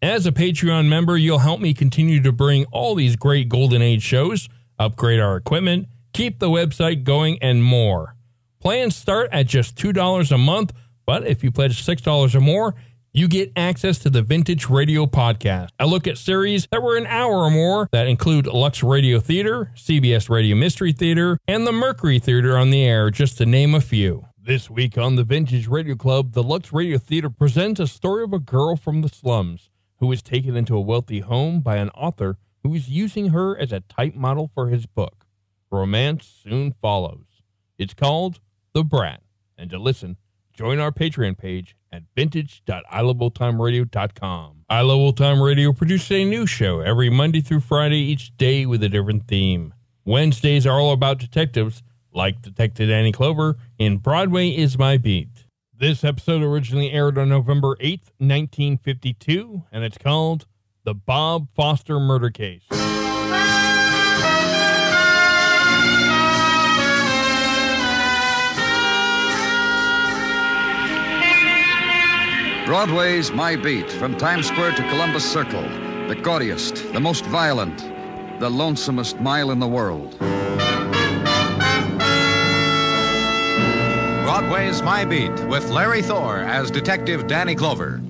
As a Patreon member, you'll help me continue to bring all these great Golden Age shows, upgrade our equipment, keep the website going, and more. Plans start at just $2 a month, but if you pledge $6 or more, you get access to the Vintage Radio Podcast. I look at series that were an hour or more that include Lux Radio Theater, CBS Radio Mystery Theater, and the Mercury Theater on the air, just to name a few. This week on the Vintage Radio Club, the Lux Radio Theater presents a story of a girl from the slums who is taken into a wealthy home by an author who is using her as a type model for his book. Romance soon follows. It's called The Brat. And to listen, join our Patreon page at vintage.iloveoldtimeradio.com. I Love Old Time Radio produces a new show every Monday through Friday, each day with a different theme. Wednesdays are all about detectives, like Detective Danny Clover in Broadway is My Beat. This episode originally aired on November 8th, 1952, and it's called The Bob Foster Murder Case. Broadway's My Beat, from Times Square to Columbus Circle. The gaudiest, the most violent, the lonesomest mile in the world. Broadway's My Beat with Larry Thor as Detective Danny Clover.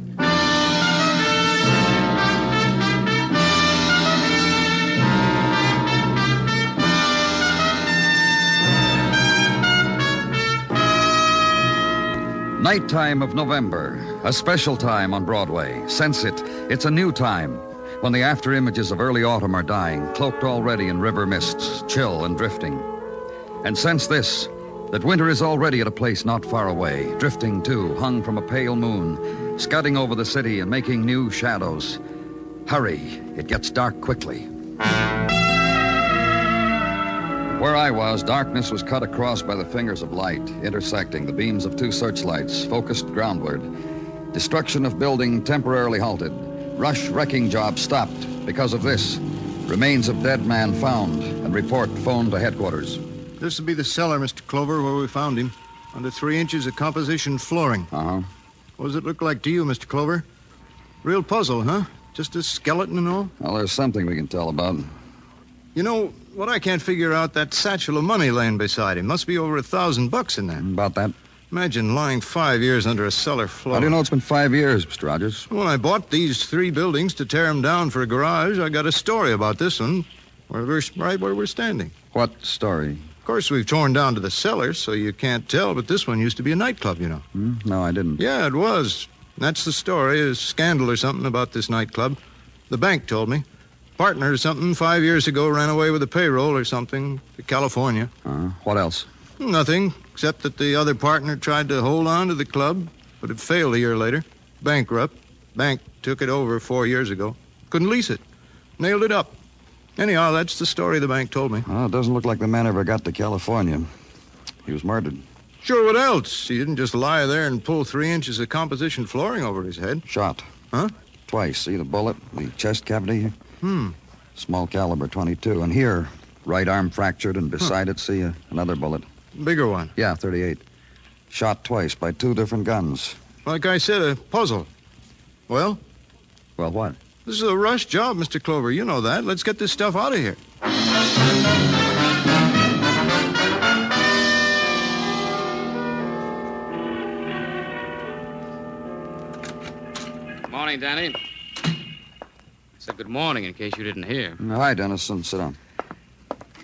Nighttime of November, a special time on Broadway. Sense it. It's a new time when the after images of early autumn are dying, cloaked already in river mists, chill and drifting. And sense this that winter is already at a place not far away, drifting too, hung from a pale moon, scudding over the city and making new shadows. Hurry, it gets dark quickly. Where I was, darkness was cut across by the fingers of light, intersecting the beams of two searchlights, focused groundward. Destruction of building temporarily halted. Rush wrecking job stopped because of this. Remains of dead man found, and report phoned to headquarters. This would be the cellar, Mr. Clover, where we found him. Under three inches of composition flooring. Uh huh. What does it look like to you, Mr. Clover? Real puzzle, huh? Just a skeleton and all? Well, there's something we can tell about. You know, what I can't figure out, that satchel of money laying beside him. Must be over a thousand bucks in there. About that. Imagine lying five years under a cellar floor. How do you know it's been five years, Mr. Rogers? When I bought these three buildings to tear them down for a garage, I got a story about this one, where we're, right where we're standing. What story? Of course, we've torn down to the cellar, so you can't tell, but this one used to be a nightclub, you know. Hmm? No, I didn't. Yeah, it was. That's the story. A scandal or something about this nightclub. The bank told me. Partner or something five years ago ran away with a payroll or something to California. Uh, what else? Nothing, except that the other partner tried to hold on to the club, but it failed a year later. Bankrupt. Bank took it over four years ago. Couldn't lease it. Nailed it up. Anyhow, that's the story the bank told me. Well, it doesn't look like the man ever got to California. He was murdered. Sure, what else? He didn't just lie there and pull three inches of composition flooring over his head. Shot. Huh? Twice. See the bullet, the chest cavity? Hmm. Small caliber 22. And here, right arm fractured, and beside it, see uh, another bullet. Bigger one. Yeah, 38. Shot twice by two different guns. Like I said, a puzzle. Well, Well, what? This is a rush job, Mr. Clover. You know that. Let's get this stuff out of here. Morning, Danny. said good morning in case you didn't hear. Hi, Dennison. Sit down.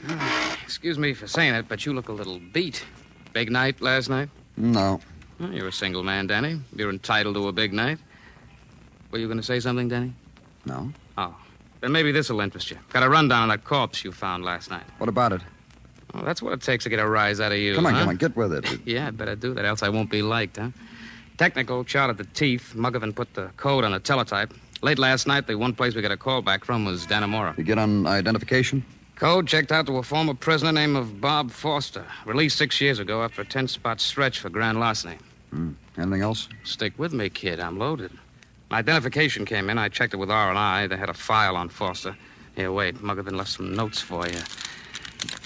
Excuse me for saying it, but you look a little beat. Big night last night? No. Well, you're a single man, Danny. You're entitled to a big night. Were you going to say something, Danny? No. Oh. Then maybe this will interest you. Got a rundown on that corpse you found last night. What about it? Well, that's what it takes to get a rise out of you. Come on, huh? come on, get with it. Yeah, I'd better do that, else I won't be liked, huh? Technical, charted the teeth. Muggavan put the code on the teletype. Late last night, the one place we got a call back from was Dannemora. You get on identification? Code checked out to a former prisoner named of Bob Foster, released six years ago after a 10 spot stretch for grand larceny. Hmm. Anything else? Stick with me, kid. I'm loaded. Identification came in. I checked it with R&I. They had a file on Foster. Here, wait. Muggavan left some notes for you.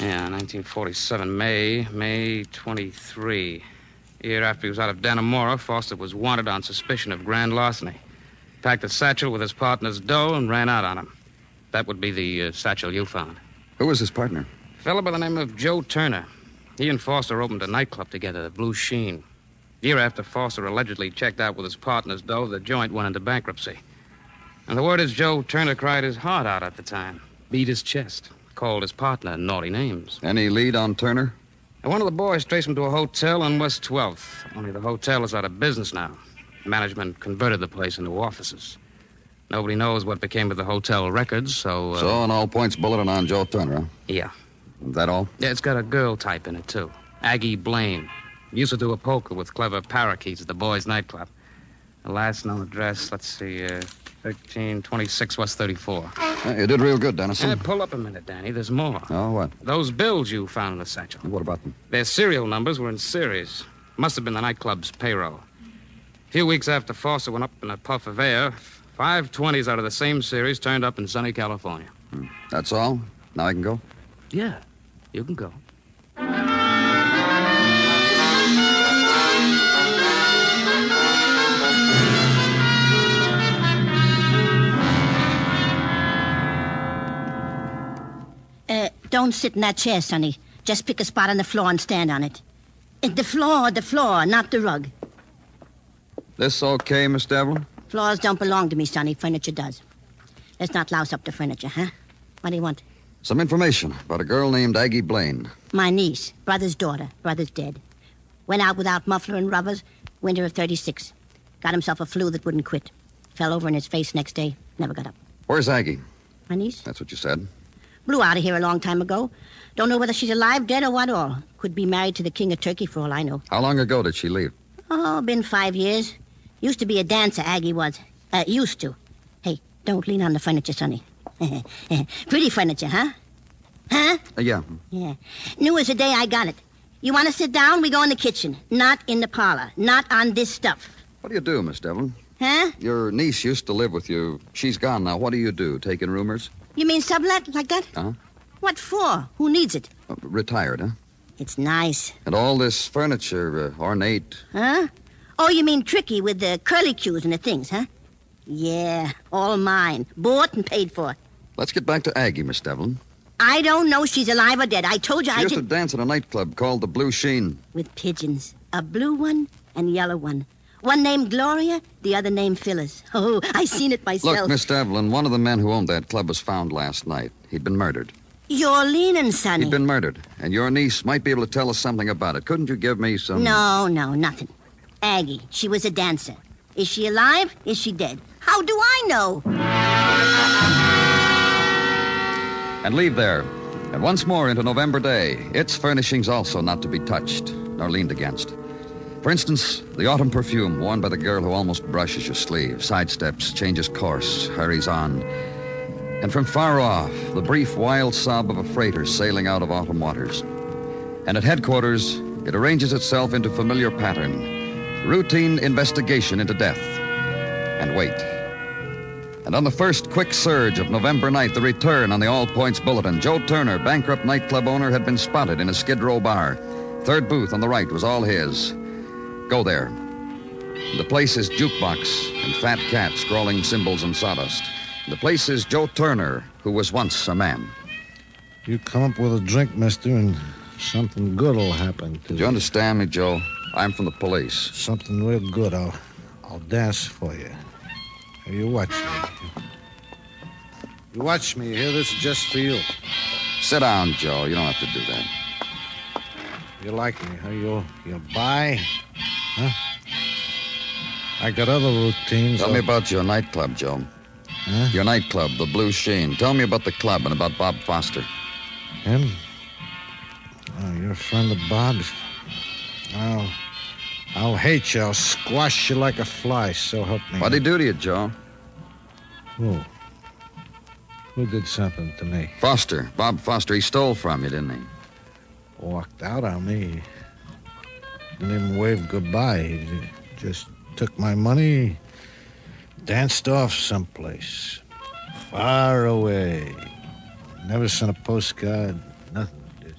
Yeah, 1947, May, May 23. Year after he was out of Dannemora, Foster was wanted on suspicion of grand larceny. Packed a satchel with his partner's dough and ran out on him. That would be the uh, satchel you found. Who was his partner? A Fellow by the name of Joe Turner. He and Foster opened a nightclub together, the Blue Sheen. Year after Foster allegedly checked out with his partner's dough, the joint went into bankruptcy. And the word is Joe Turner cried his heart out at the time, beat his chest, called his partner naughty names. Any lead on Turner? And one of the boys traced him to a hotel on West 12th. Only the hotel is out of business now. Management converted the place into offices. Nobody knows what became of the hotel records, so. Uh, So, an all points bulletin on Joe Turner, huh? Yeah. Is that all? Yeah, it's got a girl type in it, too. Aggie Blaine. Used to do a poker with clever parakeets at the boys' nightclub. The last known address, let's see, uh, 1326 West 34. Uh, you did real good, Dennison. Hey, pull up a minute, Danny. There's more. Oh, what? Those bills you found in the satchel. What about them? Their serial numbers were in series. Must have been the nightclub's payroll. A few weeks after Foster went up in a puff of air, five 20s out of the same series turned up in sunny California. That's all? Now I can go? Yeah, you can go. Don't sit in that chair, Sonny. Just pick a spot on the floor and stand on it. The floor, the floor, not the rug. This okay, Miss Devlin? Floors don't belong to me, Sonny. Furniture does. Let's not louse up the furniture, huh? What do you want? Some information about a girl named Aggie Blaine. My niece, brother's daughter. Brother's dead. Went out without muffler and rubbers, winter of 36. Got himself a flu that wouldn't quit. Fell over in his face next day. Never got up. Where's Aggie? My niece? That's what you said. Blew out of here a long time ago. Don't know whether she's alive, dead, or what all. Could be married to the king of Turkey for all I know. How long ago did she leave? Oh, been five years. Used to be a dancer, Aggie was. Uh, used to. Hey, don't lean on the furniture, Sonny. Pretty furniture, huh? Huh? Uh, yeah. Yeah. New as the day I got it. You want to sit down? We go in the kitchen. Not in the parlor. Not on this stuff. What do you do, Miss Devlin? Huh? Your niece used to live with you. She's gone now. What do you do? Take in roomers? You mean sublet like that? Huh? What for? Who needs it? Uh, retired, huh? It's nice. And all this furniture, uh, ornate. Huh? Oh, you mean tricky with the curly cues and the things, huh? Yeah, all mine. Bought and paid for. Let's get back to Aggie, Miss Devlin. I don't know she's alive or dead. I told you She I used to dance at a nightclub called the Blue Sheen. With pigeons. A blue one and yellow one. One named Gloria, the other named Phyllis. Oh, I seen it myself. Look, Miss Devlin, one of the men who owned that club was found last night. He'd been murdered. You're leaning, Sonny. He'd been murdered, and your niece might be able to tell us something about it. Couldn't you give me some? No, no, nothing. Aggie, she was a dancer. Is she alive? Is she dead? How do I know? And leave there. And once more into November Day, its furnishings also not to be touched nor leaned against. For instance, the autumn perfume worn by the girl who almost brushes your sleeve, sidesteps, changes course, hurries on. And from far off, the brief wild sob of a freighter sailing out of autumn waters. And at headquarters, it arranges itself into familiar pattern routine investigation into death. And wait. And on the first quick surge of November night, the return on the All Points Bulletin, Joe Turner, bankrupt nightclub owner, had been spotted in a Skid Row bar. Third booth on the right was all his. Go there. The place is Jukebox and Fat Cat scrawling symbols and sawdust. The place is Joe Turner, who was once a man. You come up with a drink, mister, and something good'll happen to Do you understand me, Joe? I'm from the police. Something real good. I'll, I'll dance for you. Now, You watch me. You watch me here. This is just for you. Sit down, Joe. You don't have to do that. You like me, huh? You you buy? Huh? I got other routines. Tell me uh, about your nightclub, Joe. Huh? Your nightclub, the Blue Sheen. Tell me about the club and about Bob Foster. Him? Oh, you're a friend of Bob's. I'll, I'll hate you. I'll squash you like a fly, so help me. What'd he do to you, Joe? Who? Who did something to me? Foster. Bob Foster. He stole from you, didn't he? Walked out on me. Didn't even wave goodbye. He just took my money, danced off someplace. Far away. Never sent a postcard. Nothing. Did.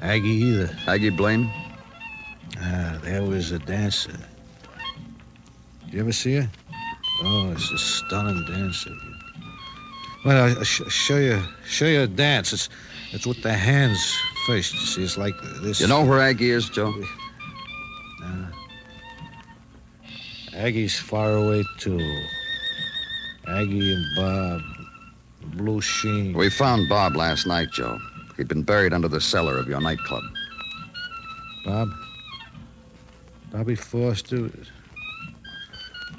Aggie either. Aggie Blaine? Ah, there was a dancer. Did you ever see her? Oh, it's a stunning dancer. Well, I'll sh- show you, show you a dance. It's, it's with the hands first. You see, it's like this. You know where Aggie is, Joe? Uh, Aggie's far away too. Aggie and Bob, Blue Sheen. We found Bob last night, Joe. He'd been buried under the cellar of your nightclub. Bob? Bobby Foster?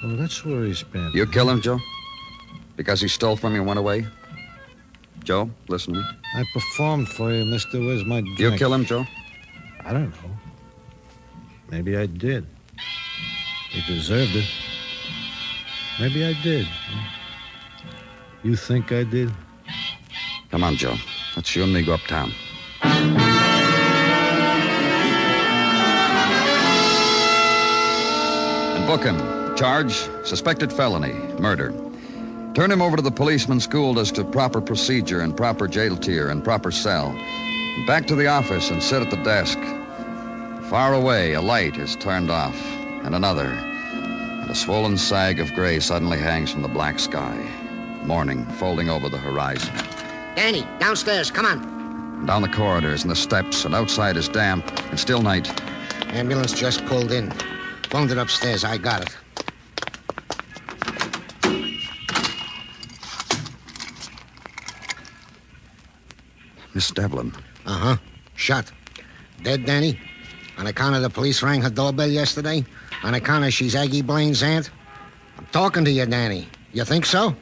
Oh, that's where he's been. You kill him, Joe? Because he stole from you and went away? Joe, listen to me. I performed for you, mister. Where's my drink? You kill him, Joe? I don't know. Maybe I did. He deserved it. Maybe I did. You think I did? Come on, Joe. Let's you and me go uptown. And book him. Charge, suspected felony, murder. Turn him over to the policeman schooled as to proper procedure and proper jail tier and proper cell. Back to the office and sit at the desk. Far away, a light is turned off, and another, and a swollen sag of gray suddenly hangs from the black sky. Morning folding over the horizon. Danny, downstairs. Come on. Down the corridors and the steps, and outside is damp and still night. Ambulance just pulled in. Phoned it upstairs. I got it. Miss Devlin. Uh huh. Shot. Dead, Danny? On account of the police rang her doorbell yesterday? On account of she's Aggie Blaine's aunt? I'm talking to you, Danny. You think so?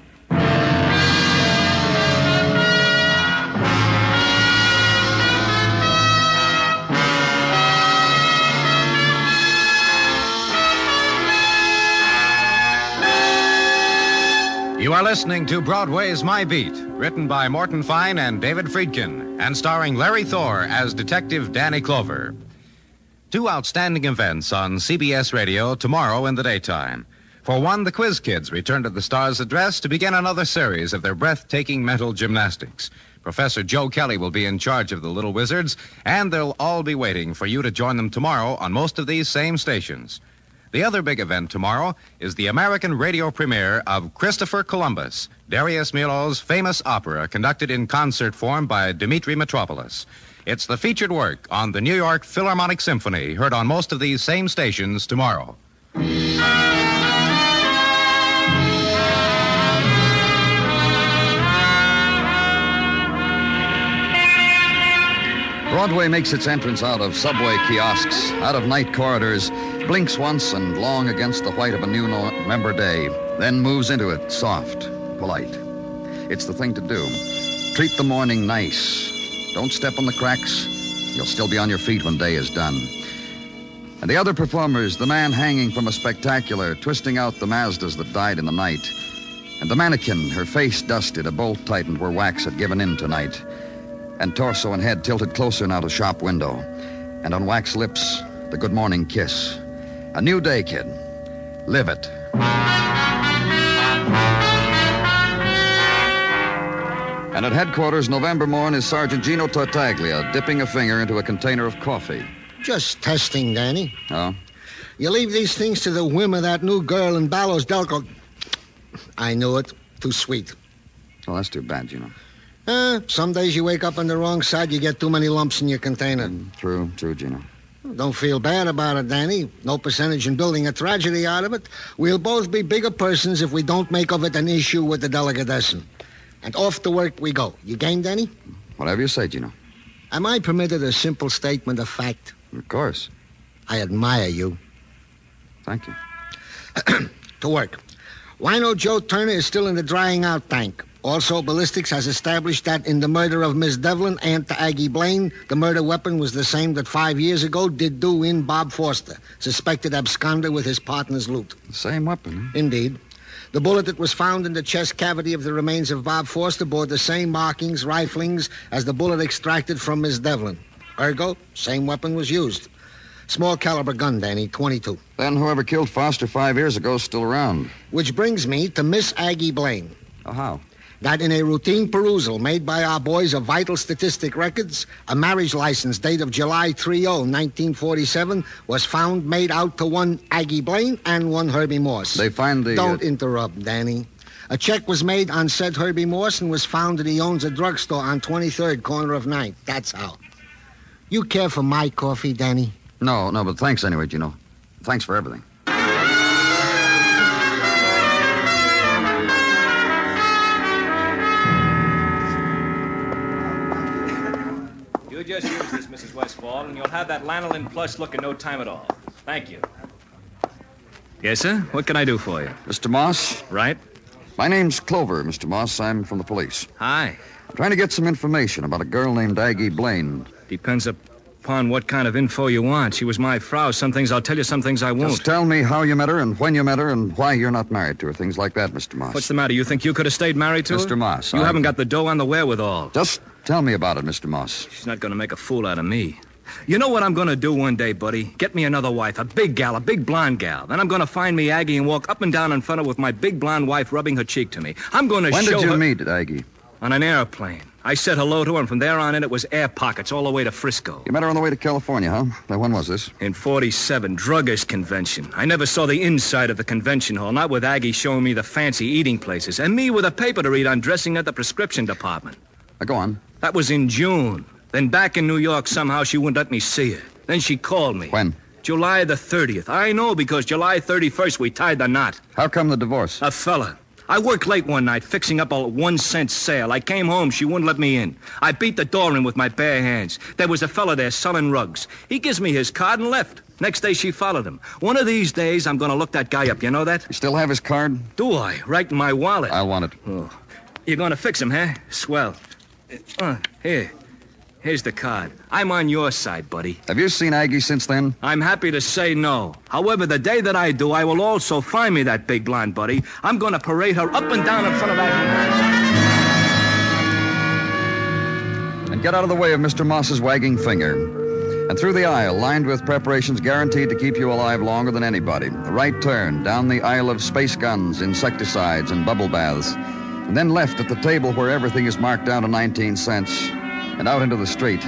You are listening to Broadway's My Beat, written by Morton Fine and David Friedkin, and starring Larry Thor as Detective Danny Clover. Two outstanding events on CBS Radio tomorrow in the daytime. For one, the Quiz Kids return to the Star's address to begin another series of their breathtaking mental gymnastics. Professor Joe Kelly will be in charge of the Little Wizards, and they'll all be waiting for you to join them tomorrow on most of these same stations. The other big event tomorrow is the American radio premiere of Christopher Columbus, Darius Milhaud's famous opera conducted in concert form by Dimitri Mitropoulos. It's the featured work on the New York Philharmonic Symphony, heard on most of these same stations tomorrow. Broadway makes its entrance out of subway kiosks, out of night corridors, blinks once and long against the white of a new November day, then moves into it, soft, polite. It's the thing to do. Treat the morning nice. Don't step on the cracks. You'll still be on your feet when day is done. And the other performers, the man hanging from a spectacular, twisting out the Mazdas that died in the night, and the mannequin, her face dusted, a bolt tightened where wax had given in tonight, and torso and head tilted closer now to shop window, and on wax lips, the good morning kiss. A new day, kid. Live it. And at headquarters, November morn, is Sergeant Gino Tartaglia dipping a finger into a container of coffee. Just testing, Danny. Oh? You leave these things to the whim of that new girl in Ballos Delco. I knew it. Too sweet. Well, that's too bad, Gino. Uh, some days you wake up on the wrong side, you get too many lumps in your container. True, true, Gino. Don't feel bad about it, Danny. No percentage in building a tragedy out of it. We'll both be bigger persons if we don't make of it an issue with the delegatessen. And off to work we go. You game, Danny? Whatever you say, Gino. Am I permitted a simple statement of fact? Of course. I admire you. Thank you. to work. Wino Joe Turner is still in the drying out tank. Also, ballistics has established that in the murder of Miss Devlin and to Aggie Blaine, the murder weapon was the same that five years ago did do in Bob Foster, suspected absconder with his partner's loot. The same weapon. Indeed. The bullet that was found in the chest cavity of the remains of Bob Foster bore the same markings, riflings, as the bullet extracted from Miss Devlin. Ergo, same weapon was used. Small caliber gun, Danny, 22. Then whoever killed Foster five years ago is still around. Which brings me to Miss Aggie Blaine. Oh, how? That in a routine perusal made by our boys of vital statistic records, a marriage license date of July 30, 1947, was found made out to one Aggie Blaine and one Herbie Morse. They find the. Don't uh, interrupt, Danny. A check was made on said Herbie Morse and was found that he owns a drugstore on 23rd corner of 9th. That's how. You care for my coffee, Danny? No, no, but thanks anyway, Gino. Thanks for everything. Use. Westfall, and you'll have that lanolin plush look in no time at all. Thank you. Yes, sir? What can I do for you? Mr. Moss? Right? My name's Clover, Mr. Moss. I'm from the police. Hi. I'm trying to get some information about a girl named Aggie Blaine. Depends upon what kind of info you want. She was my frau. Some things I'll tell you, some things I won't. Just tell me how you met her and when you met her and why you're not married to her. Things like that, Mr. Moss. What's the matter? You think you could have stayed married to her? Mr. Moss, You I- haven't got the dough on the wherewithal. Just tell me about it, Mr. Moss. She's not going to make a fool out of me. You know what I'm going to do one day, buddy? Get me another wife, a big gal, a big blonde gal. Then I'm going to find me Aggie and walk up and down in front of her with my big blonde wife rubbing her cheek to me. I'm going to When show When did you her meet Aggie? on an airplane. I said hello to her, and from there on in, it was air pockets all the way to Frisco. You met her on the way to California, huh? Now, when was this? In 47, druggist convention. I never saw the inside of the convention hall, not with Aggie showing me the fancy eating places, and me with a paper to read on dressing at the prescription department. Now, go on. That was in June. Then back in New York, somehow she wouldn't let me see her. Then she called me. When? July the 30th. I know because July 31st we tied the knot. How come the divorce? A fella. I worked late one night fixing up a one cent sale. I came home. She wouldn't let me in. I beat the door in with my bare hands. There was a fella there selling rugs. He gives me his card and left. Next day she followed him. One of these days I'm going to look that guy up. You know that? You still have his card? Do I? Right in my wallet. I want it. Oh. You're going to fix him, huh? Swell. Uh, here. Here's the card. I'm on your side, buddy. Have you seen Aggie since then? I'm happy to say no. However, the day that I do, I will also find me that big blonde buddy. I'm going to parade her up and down in front of that. And get out of the way of Mr. Moss's wagging finger. And through the aisle, lined with preparations guaranteed to keep you alive longer than anybody. A right turn down the aisle of space guns, insecticides, and bubble baths. And then left at the table where everything is marked down to 19 cents. And out into the street.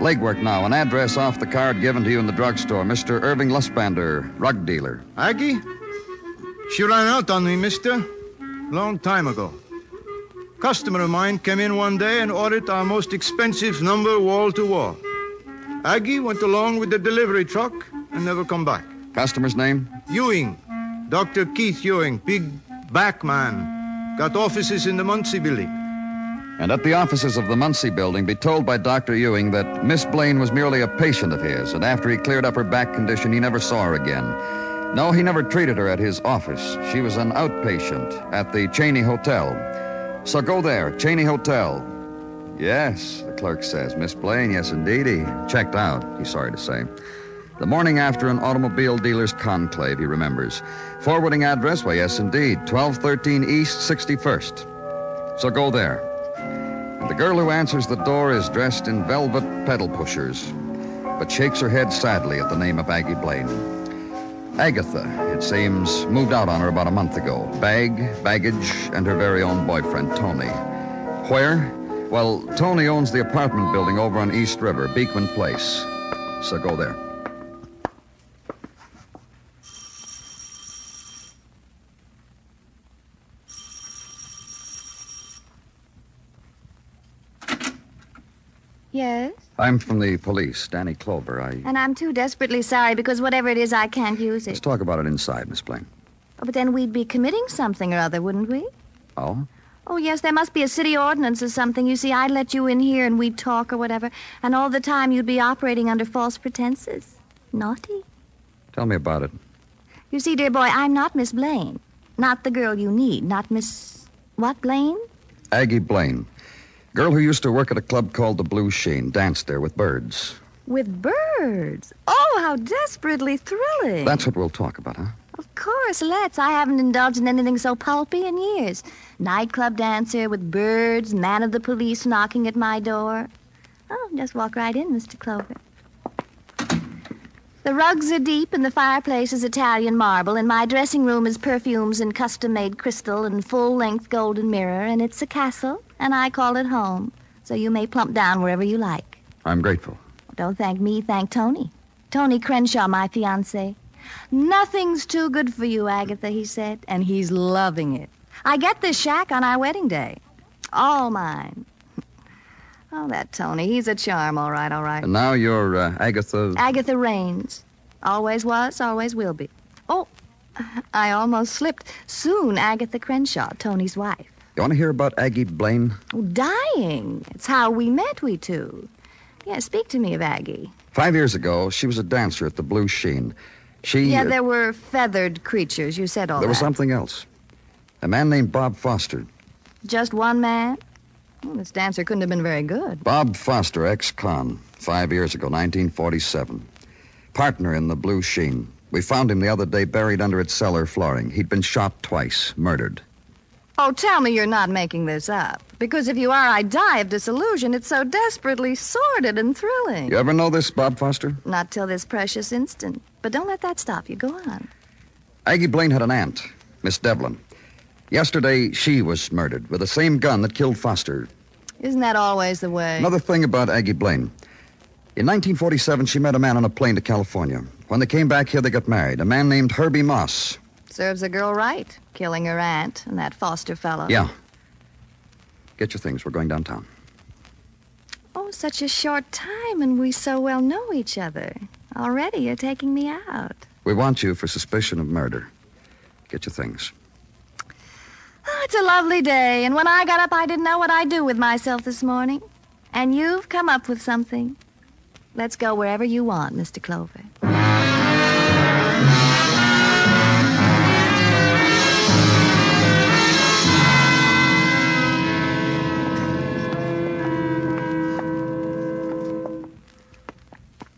Legwork now, an address off the card given to you in the drugstore. Mr. Irving Lusbander, rug dealer. Aggie? She ran out on me, mister. Long time ago. Customer of mine came in one day and ordered our most expensive number wall to wall. Aggie went along with the delivery truck and never come back. Customer's name? Ewing. Dr. Keith Ewing, big back man. Got offices in the Muncie building. And at the offices of the Muncie building, be told by Dr. Ewing that Miss Blaine was merely a patient of his, and after he cleared up her back condition, he never saw her again. No, he never treated her at his office. She was an outpatient at the Cheney Hotel. So go there, Cheney Hotel. Yes, the clerk says. Miss Blaine, yes, indeed. He Checked out, he's sorry to say. The morning after an automobile dealer's conclave, he remembers. Forwarding address, why, yes, indeed. 1213 East 61st. So go there. The girl who answers the door is dressed in velvet pedal pushers, but shakes her head sadly at the name of Aggie Blaine. Agatha, it seems, moved out on her about a month ago. Bag, baggage, and her very own boyfriend, Tony. Where? Well, Tony owns the apartment building over on East River, Beekman Place. So go there. Yes? I'm from the police, Danny Clover. I. And I'm too desperately sorry because whatever it is, I can't use it. Let's talk about it inside, Miss Blaine. Oh, but then we'd be committing something or other, wouldn't we? Oh? Oh, yes, there must be a city ordinance or something. You see, I'd let you in here and we'd talk or whatever, and all the time you'd be operating under false pretenses. Naughty. Tell me about it. You see, dear boy, I'm not Miss Blaine. Not the girl you need. Not Miss. What, Blaine? Aggie Blaine. Girl who used to work at a club called the Blue Sheen, danced there with birds. With birds. Oh, how desperately thrilling. That's what we'll talk about, huh? Of course, let's. I haven't indulged in anything so pulpy in years. Nightclub dancer with birds, man of the police knocking at my door. Oh, just walk right in, Mr. Clover. The rugs are deep and the fireplace is Italian marble, and my dressing room is perfumes and custom made crystal and full length golden mirror, and it's a castle, and I call it home. So you may plump down wherever you like. I'm grateful. Don't thank me, thank Tony. Tony Crenshaw, my fiance. Nothing's too good for you, Agatha, he said, and he's loving it. I get this shack on our wedding day. All mine. Oh, that Tony. He's a charm, all right, all right. And now you're uh, Agatha. Agatha Raines. Always was, always will be. Oh, I almost slipped. Soon, Agatha Crenshaw, Tony's wife. You want to hear about Aggie Blaine? Oh, dying. It's how we met, we two. Yeah, speak to me of Aggie. Five years ago, she was a dancer at the Blue Sheen. She. Yeah, uh, there were feathered creatures. You said all that. there was something else. A man named Bob Foster. Just one man? Well, this dancer couldn't have been very good. Bob Foster, ex con, five years ago, 1947. Partner in the Blue Sheen. We found him the other day buried under its cellar flooring. He'd been shot twice, murdered. Oh, tell me you're not making this up. Because if you are, I die of disillusion. It's so desperately sordid and thrilling. You ever know this, Bob Foster? Not till this precious instant. But don't let that stop you. Go on. Aggie Blaine had an aunt, Miss Devlin. Yesterday, she was murdered with the same gun that killed Foster. Isn't that always the way? Another thing about Aggie Blaine. In 1947, she met a man on a plane to California. When they came back here, they got married. A man named Herbie Moss. Serves a girl right, killing her aunt and that foster fellow. Yeah. Get your things. We're going downtown. Oh, such a short time, and we so well know each other. Already you're taking me out. We want you for suspicion of murder. Get your things. Oh, it's a lovely day, and when I got up, I didn't know what I'd do with myself this morning. And you've come up with something. Let's go wherever you want, Mr. Clover.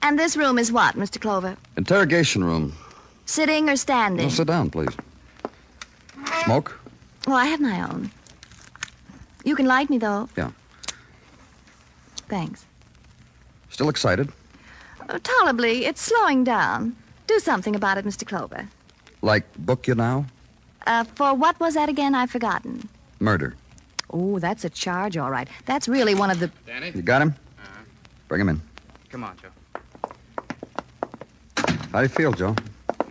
And this room is what, Mr. Clover? Interrogation room. Sitting or standing? Now, sit down, please. Smoke? Well, I have my own. You can light me, though. Yeah. Thanks. Still excited? Oh, tolerably. It's slowing down. Do something about it, Mr. Clover. Like book you now? Uh, for what was that again? I've forgotten. Murder. Oh, that's a charge, all right. That's really one of the. Danny? You got him? Bring him in. Come on, Joe. How do you feel, Joe?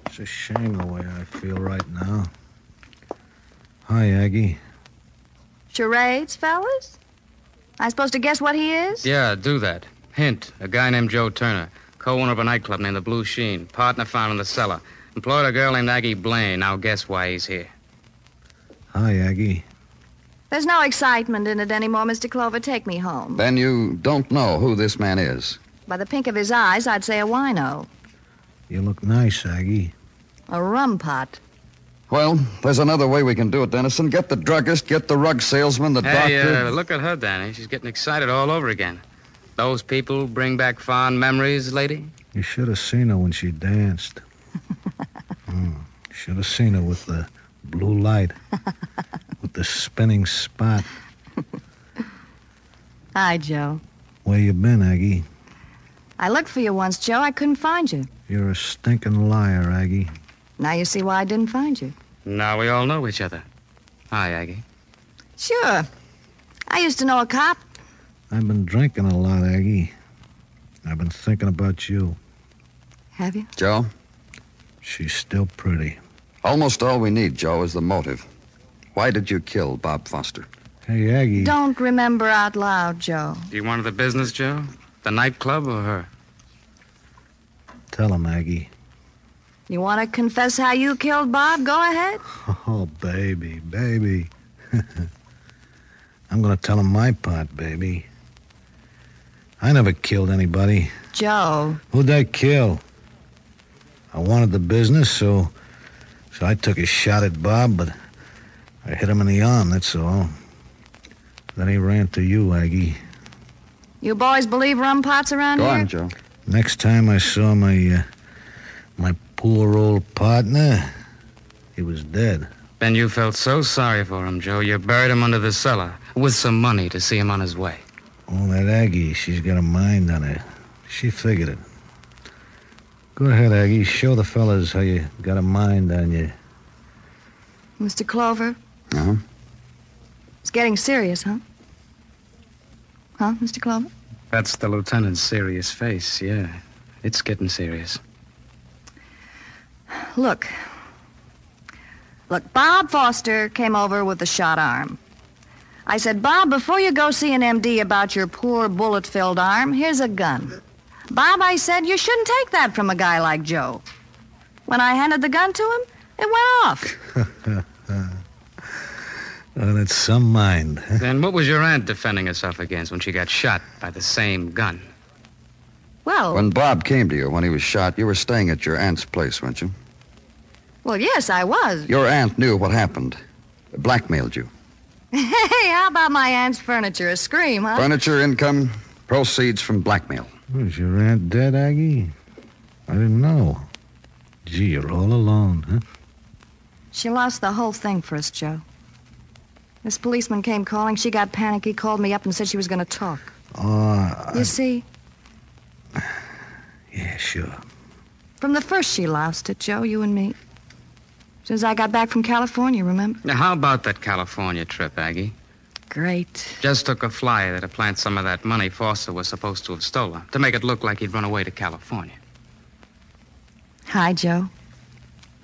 It's a shame the way I feel right now. Hi, Aggie. Charades, fellas? I supposed to guess what he is? Yeah, do that. Hint, a guy named Joe Turner, co-owner of a nightclub named the Blue Sheen, partner found in the cellar. Employed a girl named Aggie Blaine. Now guess why he's here. Hi, Aggie. There's no excitement in it anymore, Mr. Clover. Take me home. Then you don't know who this man is. By the pink of his eyes, I'd say a wino. You look nice, Aggie. A rum pot. Well, there's another way we can do it, Dennison. Get the druggist, get the rug salesman, the hey, doctor. uh, look at her, Danny. She's getting excited all over again. Those people bring back fond memories, lady? You should have seen her when she danced. mm, should have seen her with the blue light, with the spinning spot. Hi, Joe. Where you been, Aggie? I looked for you once, Joe. I couldn't find you. You're a stinking liar, Aggie. Now you see why I didn't find you. Now we all know each other. Hi, Aggie. Sure. I used to know a cop. I've been drinking a lot, Aggie. I've been thinking about you. Have you? Joe, She's still pretty. almost all we need, Joe, is the motive. Why did you kill Bob Foster? Hey, Aggie. Don't remember out loud, Joe. Do you want the business, Joe? The nightclub or her? Tell him, Aggie. You want to confess how you killed Bob? Go ahead. Oh, baby, baby. I'm gonna tell him my part, baby. I never killed anybody. Joe. Who'd I kill? I wanted the business, so so I took a shot at Bob, but I hit him in the arm, that's all. Then he ran to you, Aggie. You boys believe rum pots around Go here? on, Joe. Next time I saw my uh, my poor old partner, he was dead. Then you felt so sorry for him, Joe, you buried him under the cellar with some money to see him on his way. Oh, that Aggie, she's got a mind on her. She figured it. Go ahead, Aggie. Show the fellas how you got a mind on you. Mr. Clover, Uh-huh. it's getting serious, huh? Huh, Mr. Clover? That's the lieutenant's serious face, yeah. It's getting serious. Look. Look, Bob Foster came over with a shot arm. I said, Bob, before you go see an MD about your poor bullet filled arm, here's a gun. Bob, I said, you shouldn't take that from a guy like Joe. When I handed the gun to him, it went off. Oh, that's some mind. Then what was your aunt defending herself against when she got shot by the same gun? Well, When Bob came to you when he was shot, you were staying at your aunt's place, weren't you? well, yes, I was. Your aunt knew what happened. Blackmailed you. Hey, how about my aunt's furniture? A scream, huh? Furniture income, proceeds from blackmail. Was your aunt dead, Aggie? I didn't know. Gee, you're all alone, huh? She lost the whole thing for us, Joe. This policeman came calling. She got panicky, called me up, and said she was going to talk. Oh, You see, yeah, sure. from the first she lost it, Joe, you and me. Since I got back from California, remember? Now, how about that California trip, Aggie? Great. Just took a flyer that to plant some of that money Foster was supposed to have stolen to make it look like he'd run away to California. Hi, Joe.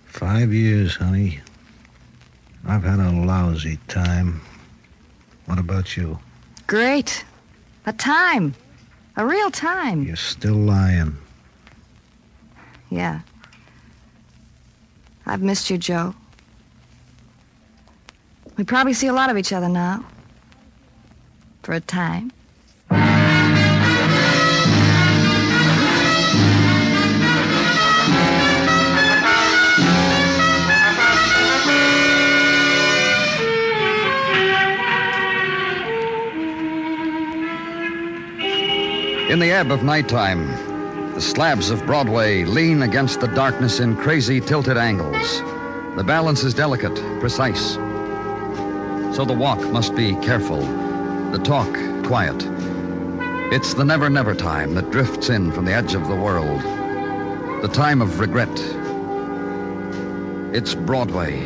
Five years, honey. I've had a lousy time. What about you? Great. A time. A real time. You're still lying. Yeah. I've missed you, Joe. We probably see a lot of each other now. For a time. In the ebb of nighttime, the slabs of Broadway lean against the darkness in crazy tilted angles. The balance is delicate, precise. So the walk must be careful, the talk quiet. It's the never never time that drifts in from the edge of the world. The time of regret. It's Broadway,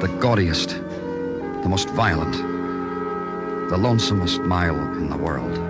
the gaudiest, the most violent, the lonesomest mile in the world.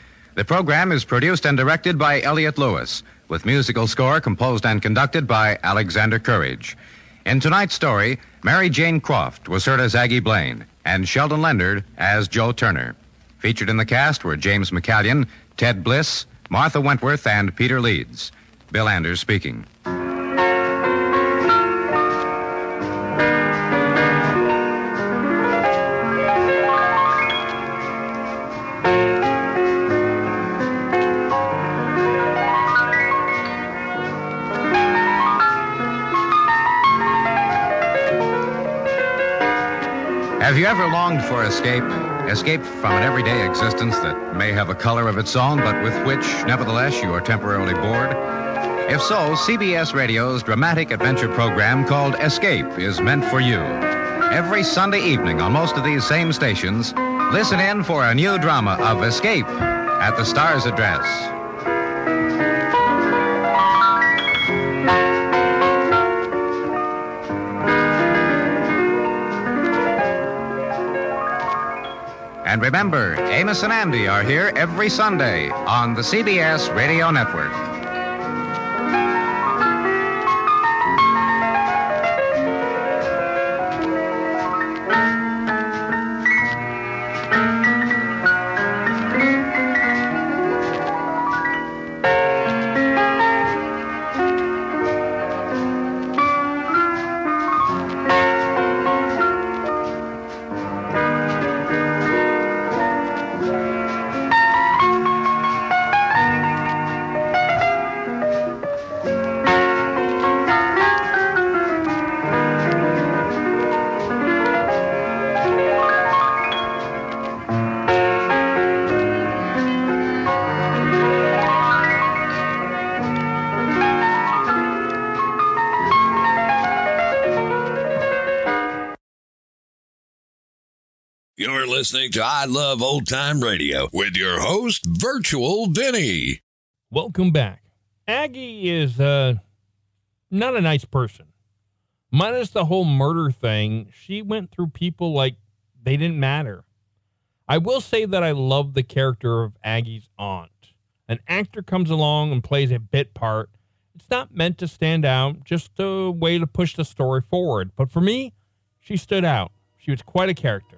The program is produced and directed by Elliott Lewis, with musical score composed and conducted by Alexander Courage. In tonight's story, Mary Jane Croft was heard as Aggie Blaine, and Sheldon Leonard as Joe Turner. Featured in the cast were James McCallion, Ted Bliss, Martha Wentworth, and Peter Leeds. Bill Anders speaking. Have you ever longed for escape? Escape from an everyday existence that may have a color of its own, but with which, nevertheless, you are temporarily bored? If so, CBS Radio's dramatic adventure program called Escape is meant for you. Every Sunday evening on most of these same stations, listen in for a new drama of Escape at the Star's address. And remember, Amos and Andy are here every Sunday on the CBS Radio Network. Listening to I Love Old Time Radio with your host, Virtual Vinny. Welcome back. Aggie is uh, not a nice person. Minus the whole murder thing, she went through people like they didn't matter. I will say that I love the character of Aggie's aunt. An actor comes along and plays a bit part. It's not meant to stand out, just a way to push the story forward. But for me, she stood out. She was quite a character.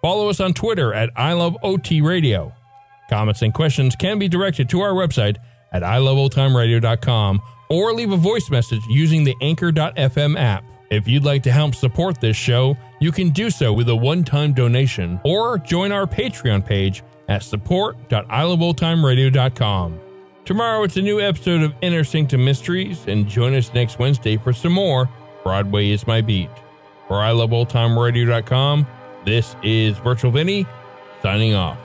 Follow us on Twitter at I Love OT Radio. Comments and questions can be directed to our website at iloveoldtimeradio.com or leave a voice message using the Anchor.fm app. If you'd like to help support this show, you can do so with a one-time donation or join our Patreon page at support.iloveoldtimeradio.com. Tomorrow it's a new episode of Inner Sanctum Mysteries, and join us next Wednesday for some more Broadway is My Beat. For iloveoldtimeradio.com, this is Virtual Vinny signing off.